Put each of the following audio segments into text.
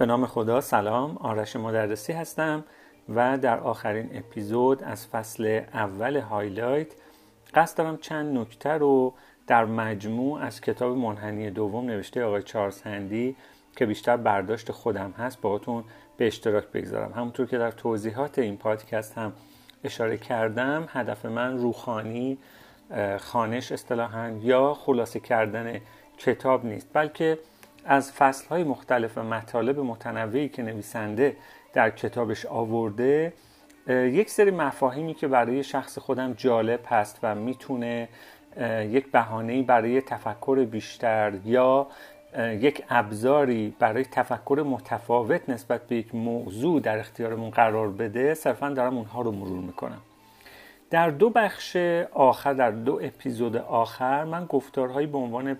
به نام خدا سلام. آرش مدرسی هستم و در آخرین اپیزود از فصل اول هایلایت قصد دارم چند نکته رو در مجموع از کتاب منحنی دوم نوشته آقای چارلز هندی که بیشتر برداشت خودم هست باهاتون به اشتراک بگذارم. همونطور که در توضیحات این پادکست هم اشاره کردم هدف من روخوانی خوانش اصطلاحا یا خلاصه کردن کتاب نیست بلکه از فصلهای مختلف مطالب متنوعی که نویسنده در کتابش آورده یک سری مفاهیمی که برای شخص خودم جالب هست و می‌تونه یک بهانه‌ای برای تفکر بیشتر یا یک ابزاری برای تفکر متفاوت نسبت به یک موضوع در اختیارمون قرار بده صرفا دارم اونها رو مرور می‌کنم. در دو بخش آخر در دو اپیزود آخر من گفتارهایی به عنوان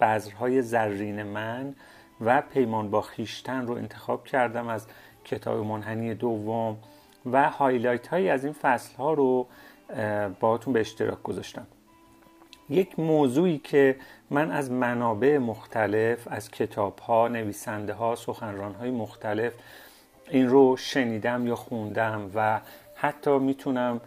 بذرهای زرین من و پیمان با خیشتن رو انتخاب کردم از کتاب منحنی دوم و هایلایت هایی از این فصل ها رو باهاتون به اشتراک گذاشتم. یک موضوعی که من از منابع مختلف از کتاب ها نویسنده ها سخنران های مختلف این رو شنیدم یا خوندم و حتی می‌تونم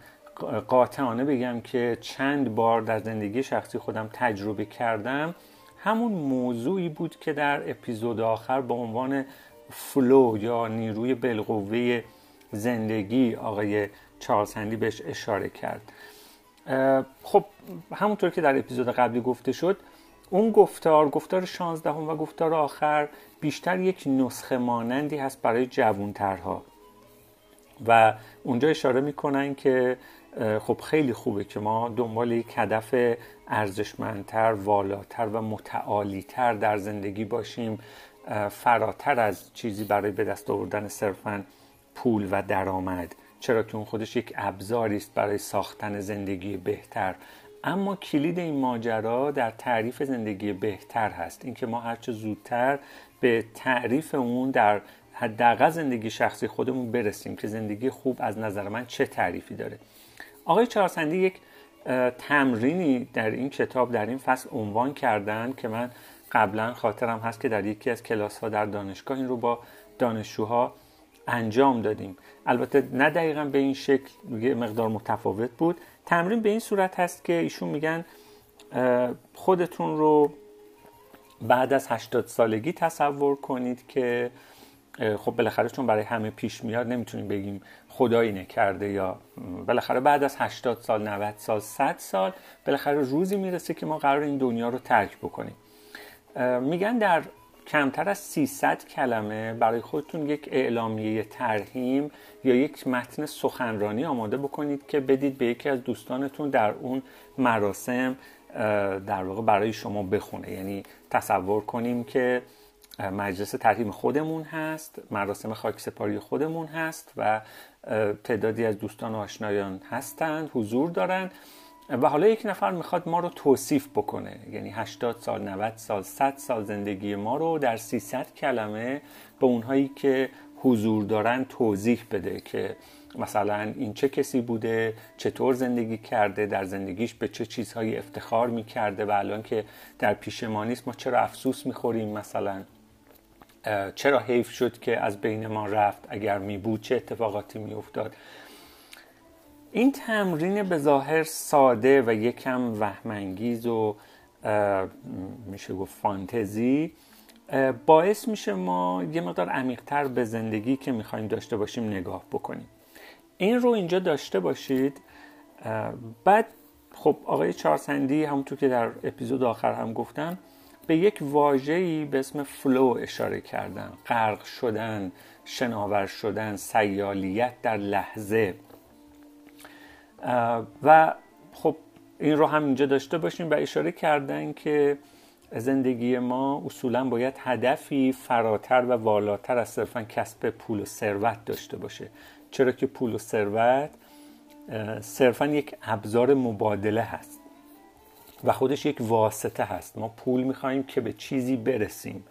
قاطعانه بگم که چند بار در زندگی شخصی خودم تجربه کردم. همون موضوعی بود که در اپیزود آخر با عنوان فلو یا نیروی بالقوه زندگی آقای چارلز هندی بهش اشاره کرد. خب همونطور که در اپیزود قبلی گفته شد اون گفتار گفتار 16 و گفتار آخر بیشتر یک نسخه مانندی هست برای جوونترها و اونجا اشاره می‌کنن که خب خیلی خوبه که ما دنبال یک هدف ارزشمندتر والاتر و متعالیتر در زندگی باشیم. فراتر از چیزی برای به دست آوردن صرفا پول و درآمد. چرا که اون خودش یک ابزاری است برای ساختن زندگی بهتر. اما کلید این ماجرا در تعریف زندگی بهتر هست. اینکه ما هرچه زودتر به تعریف اون در حداقل زندگی شخصی خودمون برسیم که زندگی خوب از نظر من چه تعریفی داره. آقای چارسندی یک تمرینی در این کتاب در این فصل عنوان کردن که من قبلا خاطرم هست که در یکی از کلاس ها در دانشگاه این رو با دانشجوها انجام دادیم. البته نه دقیقا به این شکل یه مقدار متفاوت بود. تمرین به این صورت هست که ایشون میگن خودتون رو بعد از 80 سالگی تصور کنید که خب بالاخره چون برای همه پیش میاد نمی‌تونیم بگیم خدایی نکرده یا بالاخره بعد از 80 سال 90 سال 100 سال بالاخره روزی می‌رسه که ما قرار این دنیا رو ترک بکنیم. میگن در کمتر از 300 کلمه برای خودتون یک اعلامیه ترهیم یا یک متن سخنرانی آماده بکنید که بدید به یکی از دوستانتون در اون مراسم در واقع برای شما بخونه. یعنی تصور کنیم که مجلس ترهیم خودمون هست مراسم خاکسپاری خودمون هست و تعدادی از دوستان و آشنایان هستند حضور دارن و حالا یک نفر می‌خواد ما رو توصیف بکنه. یعنی 80 سال 90 سال 100 سال زندگی ما رو در 300 کلمه به اونهایی که حضور دارن توضیح بده که مثلا این چه کسی بوده چطور زندگی کرده در زندگیش به چه چیزهایی افتخار می‌کرده و الان که در پیشمانی ما چرا افسوس می‌خوریم مثلا؟ چرا حیف شد که از بین ما رفت؟ اگر می بود چه اتفاقاتی می افتاد؟ این تمرین به ظاهر ساده و یکم وهمانگیز و میشه گفت فانتزی باعث میشه ما یه مقدار عمیقتر به زندگی که می‌خوایم داشته باشیم نگاه بکنیم. این رو اینجا داشته باشید. بعد خب آقای چارسندی همونطور که در اپیزود آخر هم گفتم به یک واژه‌ای به اسم فلو اشاره کردن. غرق شدن شناور شدن سیالیت در لحظه. و خب این رو هم اینجا داشته باشیم و اشاره کردن که زندگی ما اصولا باید هدفی فراتر و والاتر از صرفا کسب پول و ثروت داشته باشه. چرا که پول و ثروت صرفا یک ابزار مبادله هست. و خودش یک واسطه هست. ما پول می‌خواهیم که به چیزی برسیم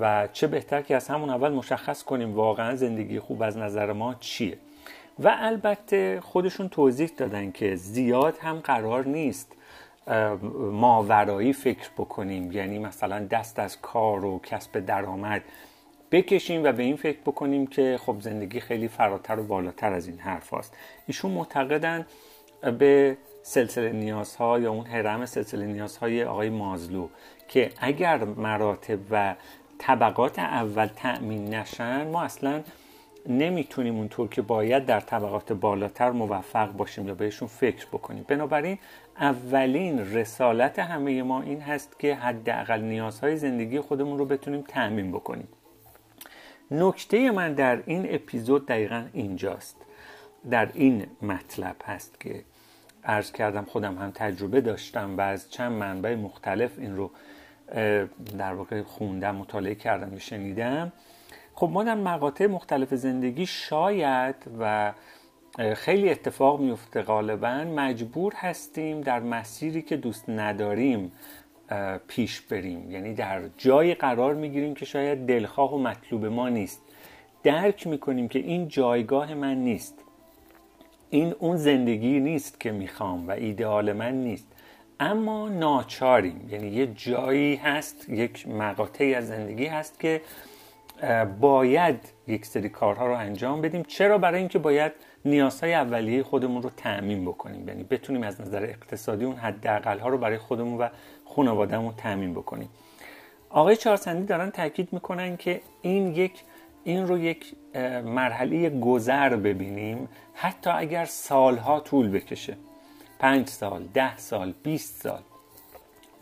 و چه بهتر که از همون اول مشخص کنیم واقعا زندگی خوب از نظر ما چیه. و البته خودشون توضیح دادن که زیاد هم قرار نیست ماورایی فکر بکنیم. یعنی مثلا دست از کار و کسب درآمد بکشیم و به این فکر بکنیم که خب زندگی خیلی فراتر و بالاتر از این حرف هاست. ایشون معتقدن به سلسله نیازها یا اون حرم سلسله نیازهای آقای مازلو که اگر مراتب و طبقات اول تأمین نشن ما اصلا نمی‌تونیم اونطور که باید در طبقات بالاتر موفق باشیم یا بهشون فکر بکنیم. بنابراین اولین رسالت همه ما این هست که حداقل نیازهای زندگی خودمون رو بتونیم تأمین بکنیم. نکته من در این اپیزود دقیقا اینجاست. در این مطلب هست که عرض کردم خودم هم تجربه داشتم و از چند منبع مختلف این رو در واقع خوندم مطالعه کردم و شنیدم. خب ما در مقاطع مختلف زندگی شاید و خیلی اتفاق میفته غالبا مجبور هستیم در مسیری که دوست نداریم پیش بریم. یعنی در جای قرار می‌گیریم که شاید دلخواه و مطلوب ما نیست. درک می‌کنیم که این جایگاه من نیست. این اون زندگی نیست که می‌خوام و ایدئال من نیست. اما ناچاریم. یعنی یه جایی هست یک مقاطعی از زندگی هست که باید یک سری کارها رو انجام بدیم. چرا؟ برای اینکه باید نیازهای اولیه خودمون رو تعمین بکنیم. یعنی بتونیم از نظر اقتصادی اون حداقل ها رو برای خودمون و خانوادهمون تعمین بکنیم. آقای چهارسندی دارن تاکید می‌کنن که این یک این رو یک مرحله گذر ببینیم. حتی اگر سالها طول بکشه. پنج سال ده سال 20 سال.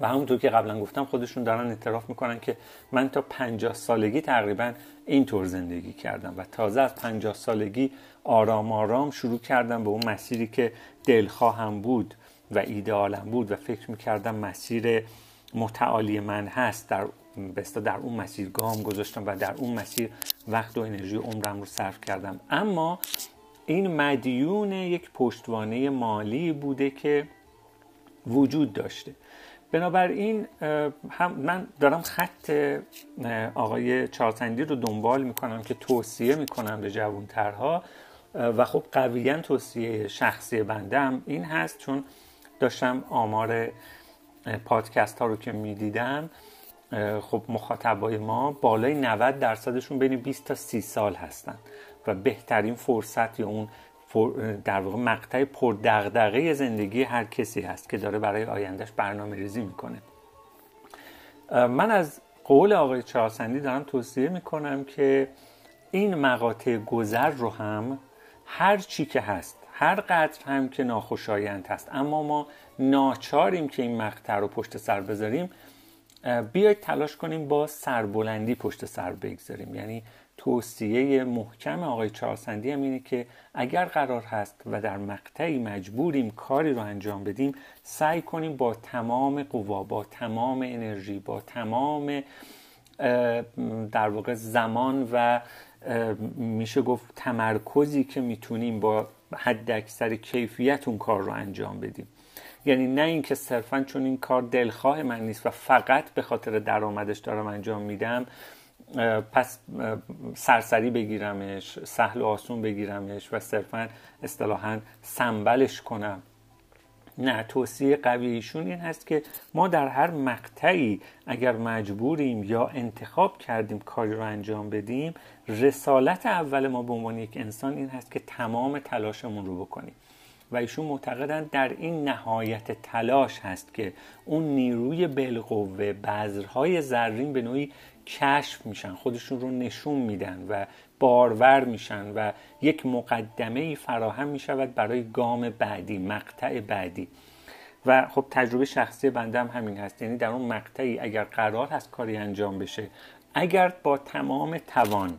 و همونطور که قبلا گفتم خودشون دارن اعتراف می‌کنن که من تا پنجاه سالگی تقریبا اینطور زندگی کردم. و تازه از پنجاه سالگی آرام آرام شروع کردم به اون مسیری که دلخواهم بود و ایدئالم بود و فکر می‌کردم مسیر متعالی من هست. در بستا در اون مسیر گام گذاشتم و در اون مسیر وقت و انرژی عمرم رو صرف کردم. اما این مدیون یک پشتوانه مالی بوده که وجود داشته. بنابراین هم من دارم خط آقای چارتندی رو دنبال می‌کنم که توصیه می‌کنم به جوانترها. و خب قویا توصیه شخصی بنده هم این هست چون داشتم آمار پادکست ها رو که می‌دیدم خب مخاطبای ما بالای 90 درصدشون بین 20 تا 30 سال هستن و بهترین فرصت یا اون در واقع مقطع پردغدغه زندگی هر کسی هست که داره برای آیندهش برنامه ریزی می‌کنه من از قول آقای چهارسندی دارم توصیه می‌کنم که این مقاطع گذر رو هم هر چی که هست هر قدر هم که ناخوشایند هست اما ما ناچاریم که این مقطع رو پشت سر بذاریم بیاید تلاش کنیم با سربلندی پشت سر بگذاریم. یعنی توصیه محکم آقای چهارسندی هم اینه که اگر قرار هست و در مقطعی مجبوریم کاری رو انجام بدیم سعی کنیم با تمام قوا با تمام انرژی با تمام در واقع زمان و میشه گفت تمرکزی که می‌تونیم با حد اکثر کیفیت اون کار رو انجام بدیم. یعنی نه اینکه صرفا چون این کار دلخواه من نیست و فقط به خاطر درآمدش دارم انجام میدم پس سرسری بگیرمش سهل و آسون بگیرمش و صرفا اصطلاحا سنبلش کنم. نه توصیه قوی ایشون این هست که ما در هر مقطعی اگر مجبوریم یا انتخاب کردیم کاری رو انجام بدیم رسالت اول ما به عنوان یک انسان این هست که تمام تلاشمون رو بکنیم. و ایشون معتقدند در این نهایت تلاش هست که اون نیروی بالقوه بذرهای زرین به نوعی کشف میشن خودشون رو نشون میدن و بارور میشن و یک مقدمه ای فراهم می‌شود برای گام بعدی مقطع بعدی. و خب تجربه شخصی بنده هم همین هست یعنی در اون مقطعی اگر قرار هست کاری انجام بشه اگر با تمام توان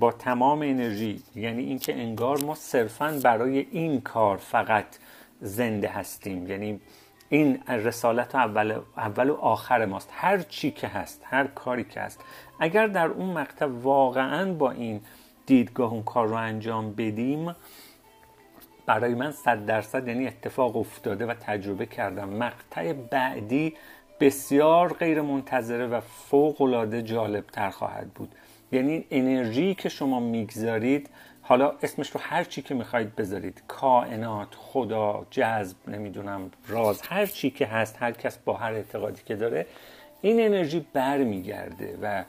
با تمام انرژی. یعنی اینکه انگار ما صرفا برای این کار فقط زنده هستیم. یعنی این رسالت اول, اول و آخر ماست. هر چی که هست هر کاری که هست. اگر در اون مقطع واقعا با این دیدگاه اون کار رو انجام بدیم برای من صد درصد یعنی اتفاق افتاده و تجربه کردم. مقطع بعدی بسیار غیر منتظره و فوق العاده جالب تر خواهد بود. یعنی انرژی که شما می‌گذارید حالا اسمش رو هر چی که می‌خواید بذارید. کائنات خدا جذب نمی‌دونم راز هر چی که هست هر کس با هر اعتقادی که داره این انرژی برمیگرده و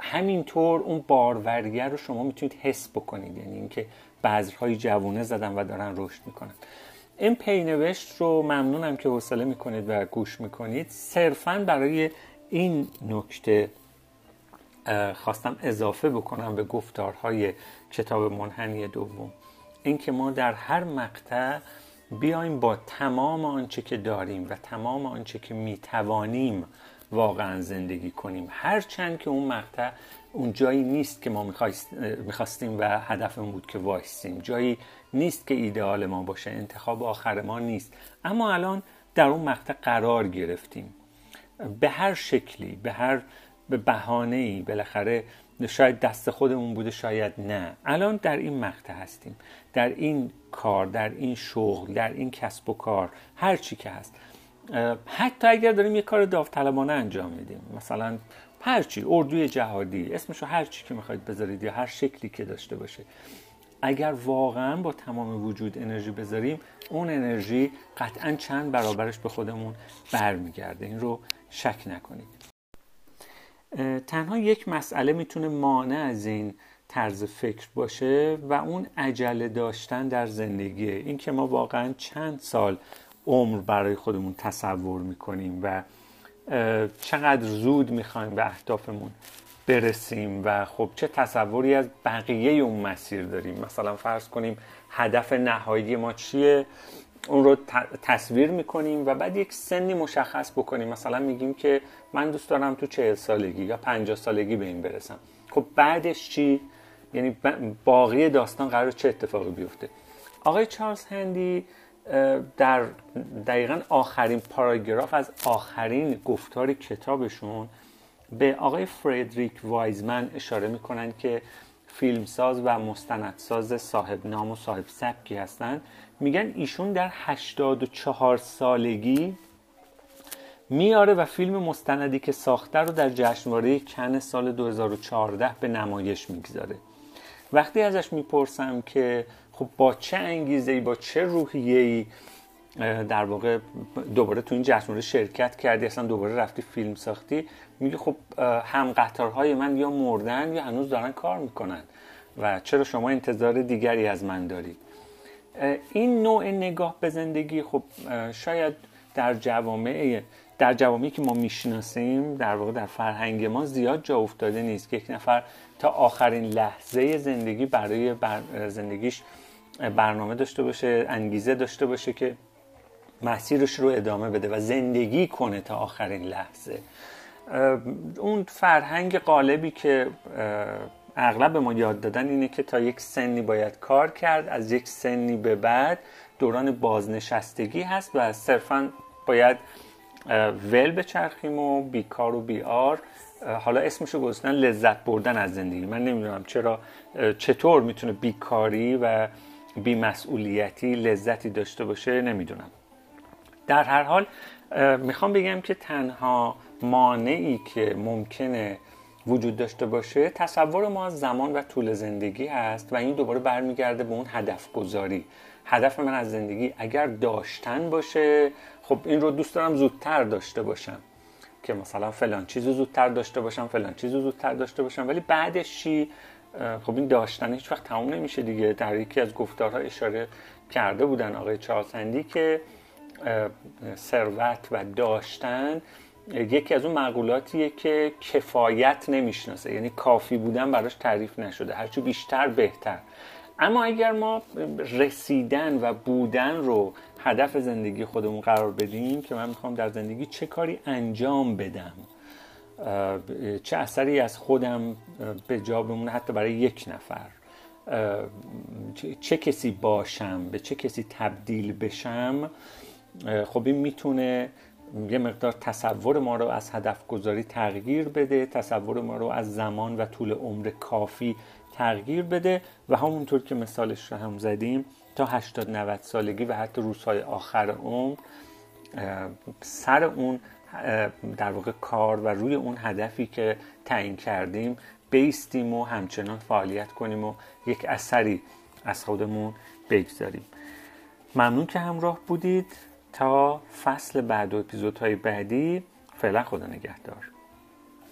همینطور اون باروریه رو شما می‌تونید حس بکنید. یعنی اینکه بذرهای جوونه زدن و دارن رشد می‌کنن. این پینوشت رو ممنونم که حوصله می‌کنید و گوش می‌کنید. صرفا برای این نکته خواستم اضافه بکنم به گفتارهای کتاب منحنی دوم. اینکه ما در هر مقطع بیایم با تمام آنچه که داریم و تمام آنچه که می‌توانیم واقعا زندگی کنیم. هرچند که اون مقطع اون جایی نیست که ما می‌خواستیم و هدفمون بود که وایستیم. جایی نیست که ایدئال ما باشه انتخاب آخر ما نیست. اما الان در اون مقطع قرار گرفتیم. به هر شکلی به هر به بهانه ای بالاخره شاید دست خودمون بوده شاید نه. الان در این مقطع هستیم. در این کار در این شغل در این کسب و کار هر چی که هست. حتی اگر داریم یه کار داوطلبانه انجام میدیم. مثلا هر چی اردوی جهادی اسمشو هر چی که می‌خواید بذارید یا هر شکلی که داشته باشه. اگر واقعا با تمام وجود انرژی بذاریم اون انرژی قطعا چند برابرش به خودمون برمیگرده. این رو شک نکنید. تنها یک مسئله می‌تونه مانع از این طرز فکر باشه و اون عجله داشتن در زندگیه. این که ما واقعا چند سال عمر برای خودمون تصور می‌کنیم و چقدر زود می‌خوایم به اهدافمون برسیم و خب چه تصوری از بقیه اون مسیر داریم. مثلا فرض کنیم هدف نهایی ما چیه؟ اون رو تصویر می‌کنیم و بعد یک سنی مشخص بکنیم. مثلا میگیم که من دوست دارم تو چهل سالگی یا پنجاه سالگی به این برسم. خب بعدش چی؟ یعنی باقی داستان قرار چه اتفاقی بیفته؟ آقای چارلز هندی در دقیقا آخرین پاراگراف از آخرین گفتار کتابشون به آقای فردریک وایزمن اشاره می‌کنن که فیلمساز و مستندساز صاحب نام و صاحب سبکی هستند میگن ایشون در 84 سالگی میاره و فیلم مستندی که ساخته رو در جشنواره کن سال 2014 به نمایش می‌گذاره. وقتی ازش می‌پرسم که خب با چه انگیزه ای با چه روحیه ای در واقع دوباره تو این جشنواره شرکت کردی اصلا دوباره رفتی فیلم ساختی میگه خب هم قطارهای من یا مردن یا هنوز دارن کار می‌کنن و چرا شما انتظار دیگری از من داری این نوع نگاه به زندگی خب شاید در جوامع در جوامعی که ما می‌شناسیم در واقع در فرهنگ ما زیاد جا افتاده نیست. که یک نفر تا آخرین لحظه زندگی برای زندگیش برنامه داشته باشه انگیزه داشته باشه که مسیرش رو ادامه بده و زندگی کنه تا آخرین لحظه. اون فرهنگ قالبی که اغلب به ما یاد دادن اینه که تا یک سنی باید کار کرد از یک سنی به بعد دوران بازنشستگی هست و صرفا باید ول بچرخیم و بیکار و بیار حالا اسمشو گذاشتن لذت بردن از زندگی. من نمی‌دونم چرا چطور می‌تونه بیکاری و بیمسئولیتی لذتی داشته باشه نمی‌دونم. در هر حال می‌خوام بگم که تنها مانعی که ممکنه وجود داشته باشه تصور ما از زمان و طول زندگی هست و این دوباره برمیگرده به اون هدف گذاری هدف من از زندگی اگر داشتن باشه خب این رو دوست دارم زودتر داشته باشم که مثلا فلان چیزو زودتر داشته باشم فلان چیزو زودتر داشته باشم. ولی بعدش چی؟ خب این داشتن هیچ وقت تموم نمیشه دیگه. در یکی از گفتارها اشاره کرده بودن آقای چارسندی که ثروت و داشتن یکی از اون معقولاتیه که کفایت نمی‌شناسه. یعنی کافی بودن براش تعریف نشده. هرچی بیشتر بهتر. اما اگر ما رسیدن و بودن رو هدف زندگی خودمون قرار بدیم که من می‌خوام در زندگی چه کاری انجام بدم چه اثری از خودم به جا بمونه حتی برای یک نفر چه کسی باشم به چه کسی تبدیل بشم خب این می‌تونه یه مقدار تصور ما رو از هدف گذاری تغییر بده تصور ما رو از زمان و طول عمر کافی تغییر بده و همونطور که مثالش رو هم زدیم تا 80 90 سالگی و حتی روزهای آخر عمر سر اون در واقع کار و روی اون هدفی که تعیین کردیم بیستیم و همچنان فعالیت کنیم و یک اثری از خودمون بگذاریم. ممنون که همراه بودید. تا فصل بعد و اپیزودهای بعدی فعلا خدا نگهدار.